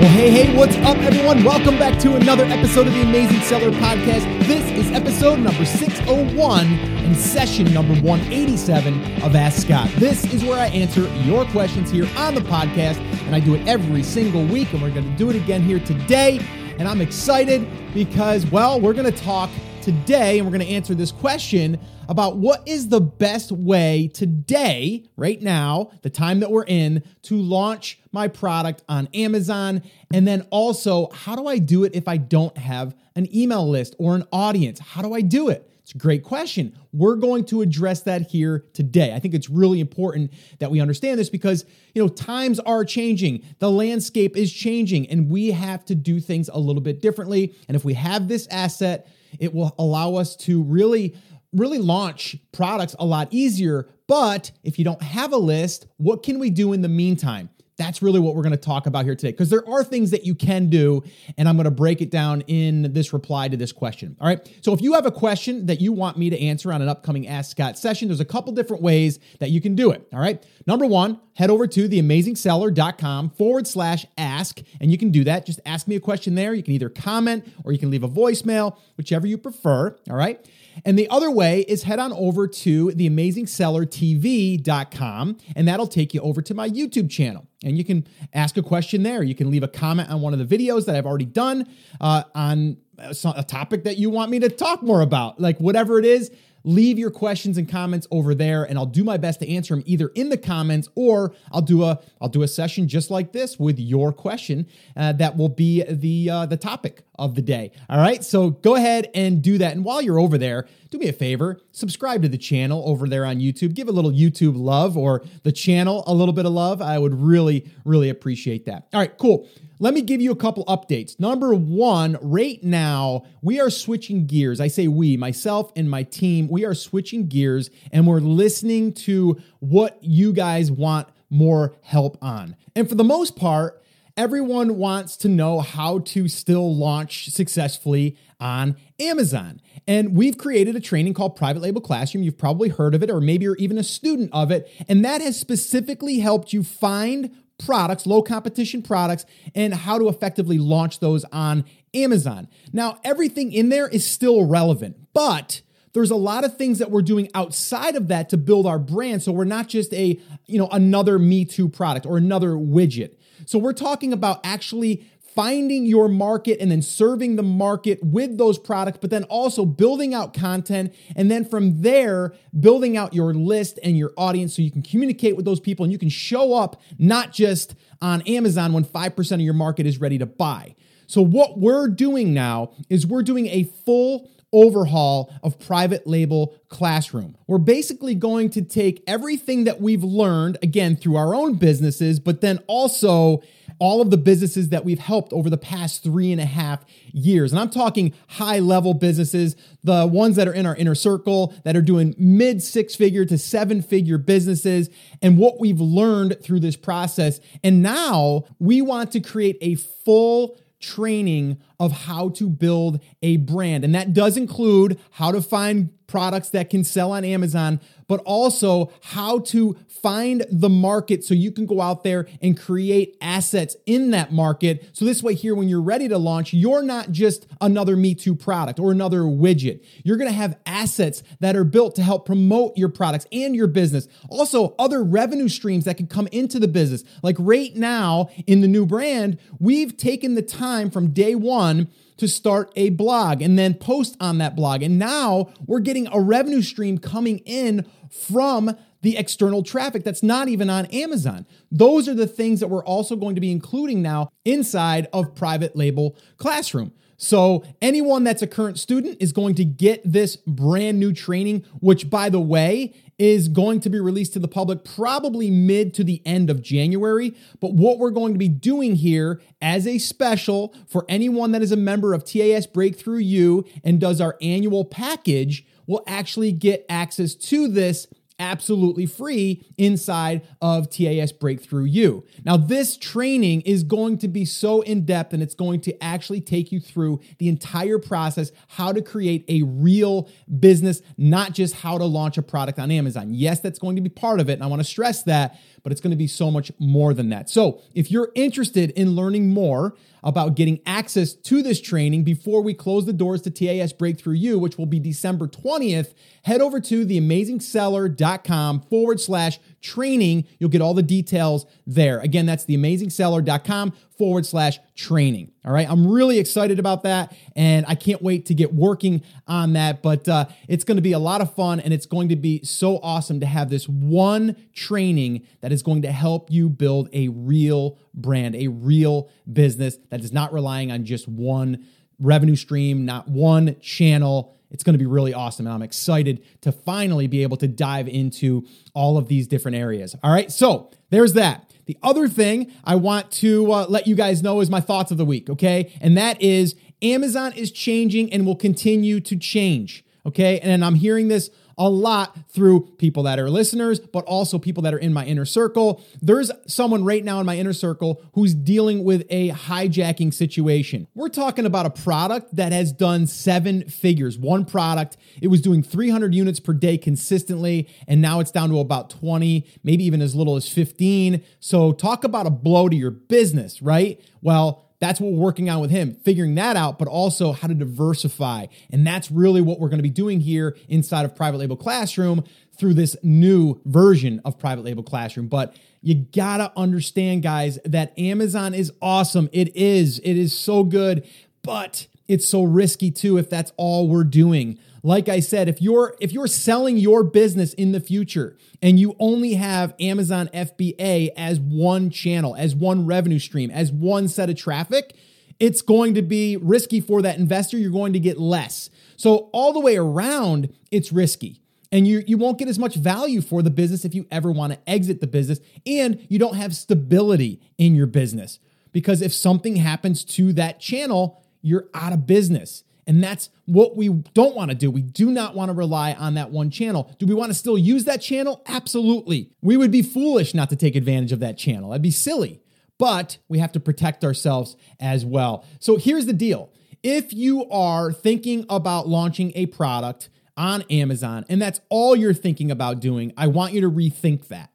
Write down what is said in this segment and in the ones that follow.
Hey, hey, what's up, everyone? Welcome back to another episode of the Amazing Seller Podcast. This is episode number 601 and session number 187 of Ask Scott. This is where I answer your questions here on the podcast, and I do it every single week, and we're going to do it again here today. And I'm excited because, well, we're going to talk today and we're going to answer this question about what is the best way today, right now, the time that we're in, to launch my product on Amazon. And then also, how do I do it if I don't have an email list or an audience? How do I do it? It's a great question. We're going to address that here today. I think it's really important that we understand this because, you know, times are changing. The landscape is changing and we have to do things a little bit differently. And if we have this asset, it will allow us to really really launch products a lot easier. But if you don't have a list, what can we do in the meantime? That's really what we're going to talk about here today because there are things that you can do, and I'm going to break it down in this reply to this question. All right. So if you have a question that you want me to answer on an upcoming Ask Scott session, there's a couple different ways that you can do it. All right. Number one, head over to theamazingseller.com forward slash ask, and you can do that. Just ask me a question there. You can either comment or you can leave a voicemail, whichever you prefer. All right. And the other way is head on over to theamazingsellertv.com, and that'll take you over to my YouTube channel. And you can ask a question there. You can leave a comment on one of the videos that I've already done uh, on a topic that you want me to talk more about, like whatever it is leave your questions and comments over there and I'll do my best to answer them either in the comments or I'll do a I'll do a session just like this with your question uh, that will be the uh, the topic of the day. All right? So go ahead and do that and while you're over there, do me a favor, subscribe to the channel over there on YouTube. Give a little YouTube love or the channel a little bit of love. I would really really appreciate that. All right, cool. Let me give you a couple updates. Number one, right now, we are switching gears. I say we, myself and my team, we are switching gears and we're listening to what you guys want more help on. And for the most part, everyone wants to know how to still launch successfully on Amazon. And we've created a training called Private Label Classroom. You've probably heard of it, or maybe you're even a student of it. And that has specifically helped you find products, low competition products, and how to effectively launch those on Amazon. Now, everything in there is still relevant, but there's a lot of things that we're doing outside of that to build our brand so we're not just a, you know, another me too product or another widget. So we're talking about actually finding your market and then serving the market with those products, but then also building out content. And then from there, building out your list and your audience so you can communicate with those people and you can show up not just on Amazon when 5% of your market is ready to buy. So, what we're doing now is we're doing a full overhaul of private label classroom. We're basically going to take everything that we've learned, again, through our own businesses, but then also all of the businesses that we've helped over the past three and a half years. And I'm talking high level businesses, the ones that are in our inner circle that are doing mid six figure to seven figure businesses, and what we've learned through this process. And now we want to create a full training of how to build a brand. And that does include how to find products that can sell on Amazon, but also how to find the market so you can go out there and create assets in that market. So this way here when you're ready to launch, you're not just another Me Too product or another widget. You're to have assets that are built to help promote your products and your business. Also, other revenue streams that can come into the business. Like right now in the new brand, we've taken the time from day 1 to start a blog and then post on that blog. And now we're getting a revenue stream coming in from the external traffic that's not even on Amazon. Those are the things that we're also going to be including now inside of Private Label Classroom. So, anyone that's a current student is going to get this brand new training, which, by the way, is going to be released to the public probably mid to the end of January. But what we're going to be doing here as a special for anyone that is a member of TAS Breakthrough U and does our annual package will actually get access to this absolutely free inside of TAS Breakthrough U. Now, this training is going to be so in depth and it's going to actually take you through the entire process how to create a real business, not just how to launch a product on Amazon. Yes, that's going to be part of it. And I want to stress that. But it's going to be so much more than that. So, if you're interested in learning more about getting access to this training before we close the doors to TAS Breakthrough U, which will be December 20th, head over to theamazingseller.com forward slash training. You'll get all the details there. Again, that's theamazingseller.com forward slash training. All right. I'm really excited about that and I can't wait to get working on that. But uh, it's going to be a lot of fun and it's going to be so awesome to have this one training that is going to help you build a real brand, a real business that is not relying on just one revenue stream, not one channel. It's going to be really awesome. And I'm excited to finally be able to dive into all of these different areas. All right. So there's that. The other thing I want to uh, let you guys know is my thoughts of the week, okay? And that is Amazon is changing and will continue to change, okay? And I'm hearing this a lot through people that are listeners, but also people that are in my inner circle. There's someone right now in my inner circle who's dealing with a hijacking situation. We're talking about a product that has done seven figures. One product, it was doing 300 units per day consistently, and now it's down to about 20, maybe even as little as 15. So, talk about a blow to your business, right? Well, that's what we're working on with him, figuring that out, but also how to diversify. And that's really what we're going to be doing here inside of Private Label Classroom through this new version of Private Label Classroom. But you gotta understand, guys, that Amazon is awesome. It is, it is so good, but it's so risky too if that's all we're doing. Like I said, if you're if you're selling your business in the future and you only have Amazon FBA as one channel, as one revenue stream, as one set of traffic, it's going to be risky for that investor. You're going to get less. So all the way around, it's risky. And you, you won't get as much value for the business if you ever want to exit the business. And you don't have stability in your business. Because if something happens to that channel, you're out of business. And that's what we don't want to do. We do not want to rely on that one channel. Do we want to still use that channel? Absolutely. We would be foolish not to take advantage of that channel. That'd be silly. But we have to protect ourselves as well. So here's the deal if you are thinking about launching a product on Amazon and that's all you're thinking about doing, I want you to rethink that.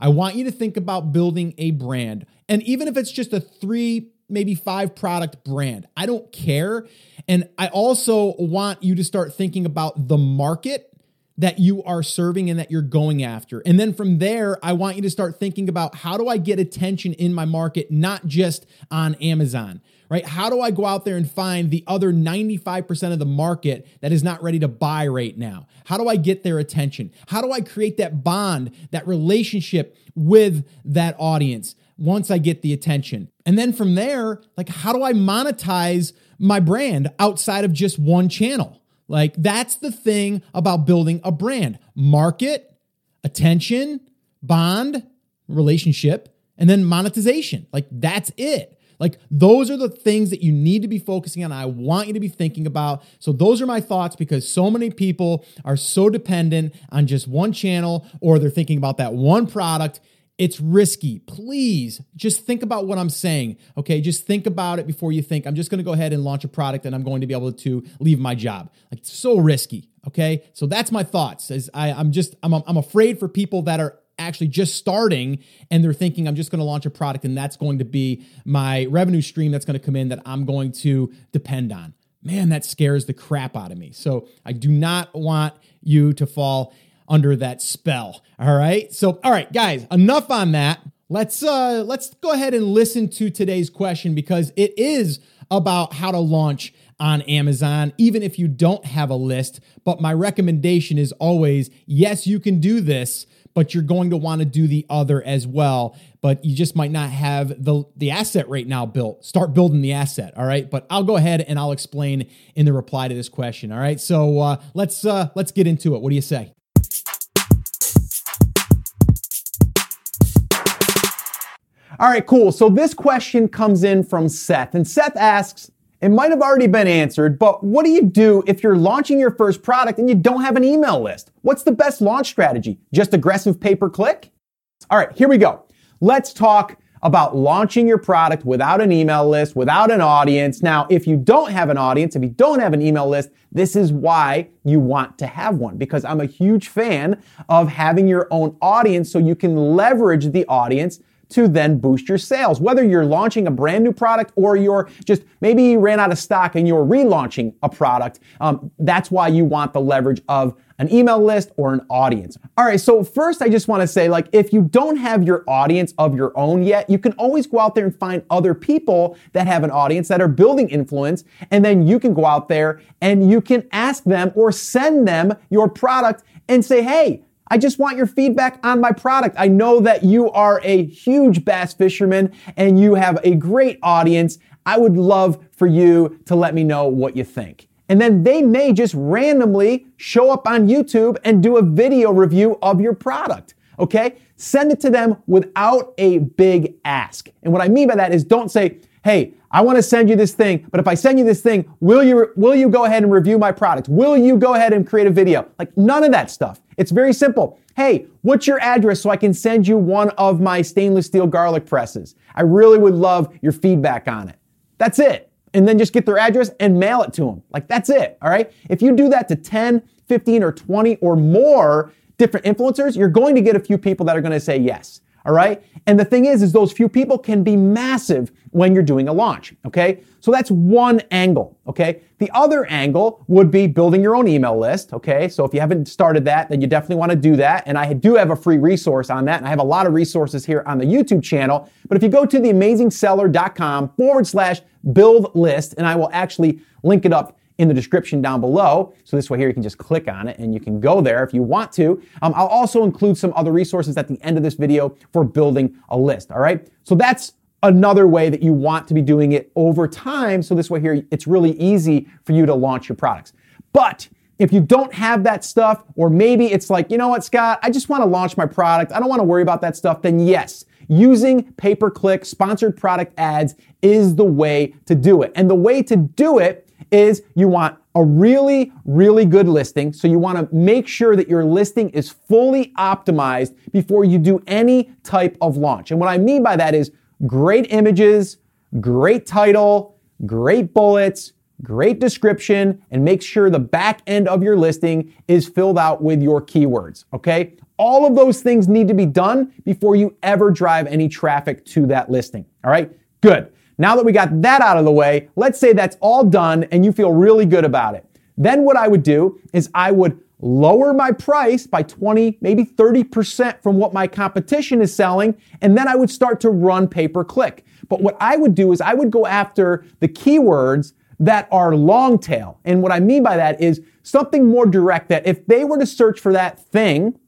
I want you to think about building a brand. And even if it's just a three maybe five product brand. I don't care. And I also want you to start thinking about the market that you are serving and that you're going after. And then from there, I want you to start thinking about how do I get attention in my market, not just on Amazon, right? How do I go out there and find the other 95% of the market that is not ready to buy right now? How do I get their attention? How do I create that bond, that relationship with that audience? Once I get the attention. And then from there, like, how do I monetize my brand outside of just one channel? Like, that's the thing about building a brand market, attention, bond, relationship, and then monetization. Like, that's it. Like, those are the things that you need to be focusing on. I want you to be thinking about. So, those are my thoughts because so many people are so dependent on just one channel or they're thinking about that one product it's risky. Please just think about what I'm saying. Okay. Just think about it before you think, I'm just going to go ahead and launch a product and I'm going to be able to leave my job. Like, so risky. Okay. So that's my thoughts. As I, I'm just, I'm, I'm afraid for people that are actually just starting and they're thinking, I'm just going to launch a product and that's going to be my revenue stream that's going to come in that I'm going to depend on. Man, that scares the crap out of me. So I do not want you to fall under that spell. All right. So, all right, guys, enough on that. Let's uh let's go ahead and listen to today's question because it is about how to launch on Amazon, even if you don't have a list. But my recommendation is always yes, you can do this, but you're going to want to do the other as well. But you just might not have the, the asset right now built. Start building the asset. All right. But I'll go ahead and I'll explain in the reply to this question. All right. So uh, let's uh, let's get into it. What do you say? All right, cool. So this question comes in from Seth, and Seth asks, it might have already been answered, but what do you do if you're launching your first product and you don't have an email list? What's the best launch strategy? Just aggressive pay per click? All right, here we go. Let's talk about launching your product without an email list, without an audience. Now, if you don't have an audience, if you don't have an email list, this is why you want to have one because I'm a huge fan of having your own audience so you can leverage the audience to then boost your sales. Whether you're launching a brand new product or you're just maybe you ran out of stock and you're relaunching a product, um, that's why you want the leverage of an email list or an audience. All right, so first I just want to say like if you don't have your audience of your own yet, you can always go out there and find other people that have an audience that are building influence and then you can go out there and you can ask them or send them your product and say, "Hey, I just want your feedback on my product. I know that you are a huge bass fisherman and you have a great audience. I would love for you to let me know what you think. And then they may just randomly show up on YouTube and do a video review of your product. Okay? Send it to them without a big ask. And what I mean by that is don't say, hey, I want to send you this thing, but if I send you this thing, will you will you go ahead and review my product? Will you go ahead and create a video? Like none of that stuff. It's very simple. Hey, what's your address so I can send you one of my stainless steel garlic presses? I really would love your feedback on it. That's it. And then just get their address and mail it to them. Like that's it. All right. If you do that to 10, 15, or 20 or more different influencers, you're going to get a few people that are going to say yes. All right. And the thing is, is those few people can be massive when you're doing a launch. Okay. So that's one angle. Okay. The other angle would be building your own email list. Okay. So if you haven't started that, then you definitely want to do that. And I do have a free resource on that. And I have a lot of resources here on the YouTube channel. But if you go to theamazingseller.com forward slash build list, and I will actually link it up in the description down below. So this way here, you can just click on it and you can go there if you want to. Um, I'll also include some other resources at the end of this video for building a list. All right. So that's another way that you want to be doing it over time. So this way here, it's really easy for you to launch your products. But if you don't have that stuff, or maybe it's like, you know what, Scott, I just want to launch my product. I don't want to worry about that stuff. Then yes, using pay per click sponsored product ads is the way to do it. And the way to do it is you want a really, really good listing. So you want to make sure that your listing is fully optimized before you do any type of launch. And what I mean by that is great images, great title, great bullets, great description, and make sure the back end of your listing is filled out with your keywords. Okay. All of those things need to be done before you ever drive any traffic to that listing. All right. Good. Now that we got that out of the way, let's say that's all done and you feel really good about it. Then what I would do is I would lower my price by 20, maybe 30% from what my competition is selling, and then I would start to run pay per click. But what I would do is I would go after the keywords that are long tail. And what I mean by that is something more direct that if they were to search for that thing,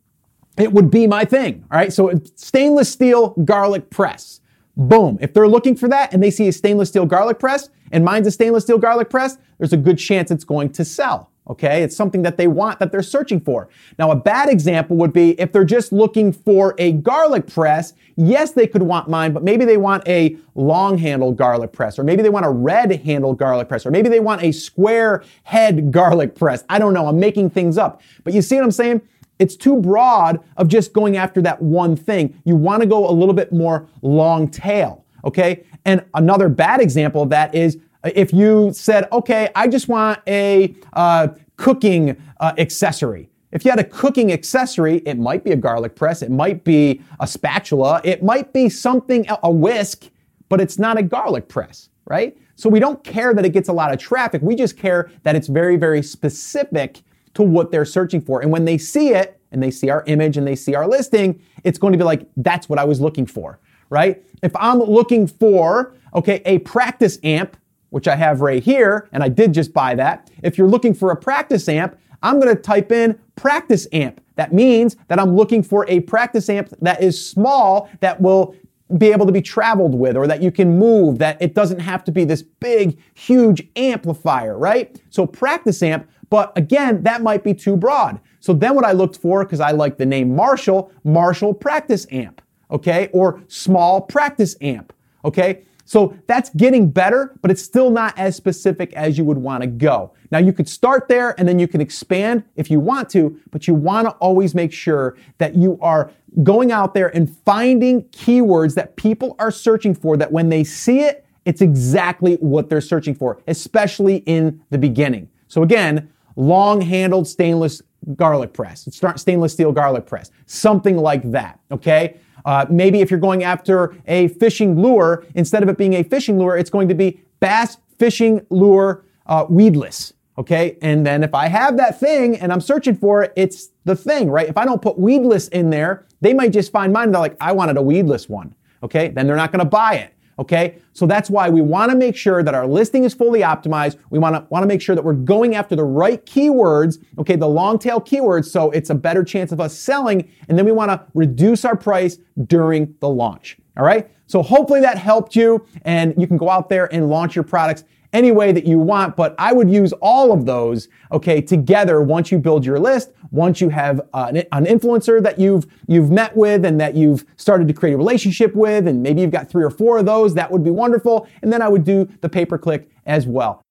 it would be my thing. All right. So stainless steel garlic press. Boom. If they're looking for that and they see a stainless steel garlic press and mine's a stainless steel garlic press, there's a good chance it's going to sell. Okay. It's something that they want that they're searching for. Now, a bad example would be if they're just looking for a garlic press. Yes, they could want mine, but maybe they want a long handle garlic press, or maybe they want a red handle garlic press, or maybe they want a square head garlic press. I don't know. I'm making things up. But you see what I'm saying? It's too broad of just going after that one thing. You want to go a little bit more long tail, okay? And another bad example of that is uh, if you said, okay, I just want a uh, cooking uh, accessory. If you had a cooking accessory, it might be a garlic press, it might be a spatula, it might be something, a whisk, but it's not a garlic press, right? So we don't care that it gets a lot of traffic. We just care that it's very, very specific to what they're searching for. And when they see it and they see our image and they see our listing, it's going to be like, that's what I was looking for, right? If I'm looking for, okay, a practice amp, which I have right here, and I did just buy that. If you're looking for a practice amp, I'm going to type in practice amp. That means that I'm looking for a practice amp that is small, that will be able to be traveled with or that you can move, that it doesn't have to be this big, huge amplifier, right? So practice amp, but again, that might be too broad. So then what I looked for, because I like the name Marshall, Marshall practice amp, okay? Or small practice amp, okay? So that's getting better, but it's still not as specific as you would want to go. Now you could start there and then you can expand if you want to, but you want to always make sure that you are going out there and finding keywords that people are searching for that when they see it, it's exactly what they're searching for, especially in the beginning. So again, long handled stainless garlic press, stainless steel garlic press, something like that, okay? Uh, maybe if you're going after a fishing lure, instead of it being a fishing lure, it's going to be bass fishing lure uh, weedless. Okay. And then if I have that thing and I'm searching for it, it's the thing, right? If I don't put weedless in there, they might just find mine. They're like, I wanted a weedless one. Okay. Then they're not going to buy it. Okay. So that's why we want to make sure that our listing is fully optimized. We want to want to make sure that we're going after the right keywords. Okay. The long tail keywords. So it's a better chance of us selling. And then we want to reduce our price during the launch. All right. So hopefully that helped you and you can go out there and launch your products any way that you want, but I would use all of those, okay, together once you build your list, once you have uh, an influencer that you've, you've met with and that you've started to create a relationship with, and maybe you've got three or four of those, that would be wonderful. And then I would do the pay per click as well.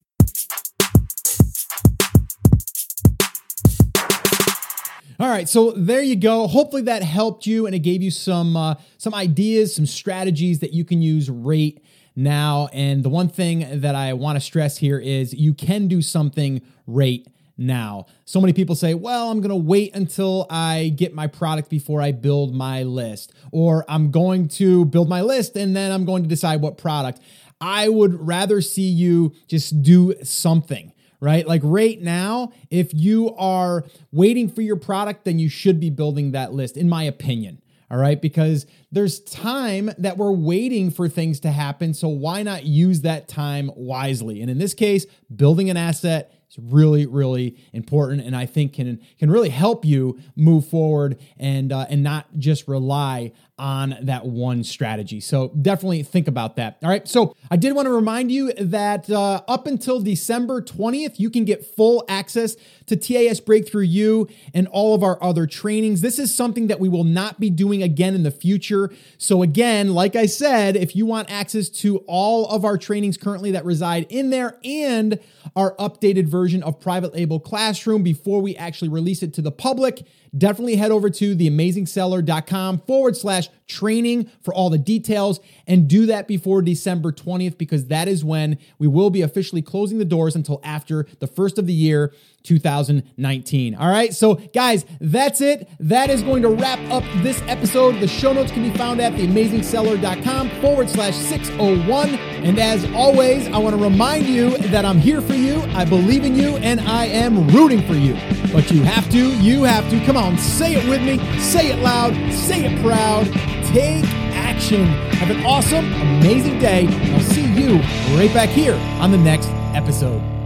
All right, so there you go. Hopefully that helped you and it gave you some uh, some ideas, some strategies that you can use right now. And the one thing that I want to stress here is you can do something right now. So many people say, well, I'm going to wait until I get my product before I build my list, or I'm going to build my list and then I'm going to decide what product. I would rather see you just do something right? Like right now, if you are waiting for your product, then you should be building that list, in my opinion all right? Because there's time that we're waiting for things to happen. So why not use that time wisely? And in this case, building an asset is really, really important, and I think can can really help you move forward and uh, and not just rely on that one strategy. So definitely think about that. All right. So I did want to remind you that uh, up until December 20th, you can get full access to TAS Breakthrough U and all of our other trainings. This is something that we will not be doing again in the future. So again, like I said, if you want access to all of our trainings currently that reside in there and our updated version of Private Label Classroom before we actually release it to the public, definitely head over to theamazingseller.com forward slash training for all the details and do that before December 20th because that is when we will be officially closing the doors until after the first of the year 2019. All right, so guys, that's it. That is going to wrap up this episode. The show notes can be found at theamazingseller.com forward slash 601. And as always, I want to remind you that I'm here for you, I believe in you, and I am rooting for you. But you have to, you have to. Come on, say it with me, say it loud, say it proud. Take action. Have an awesome, amazing day. I'll see you right back here on the next episode.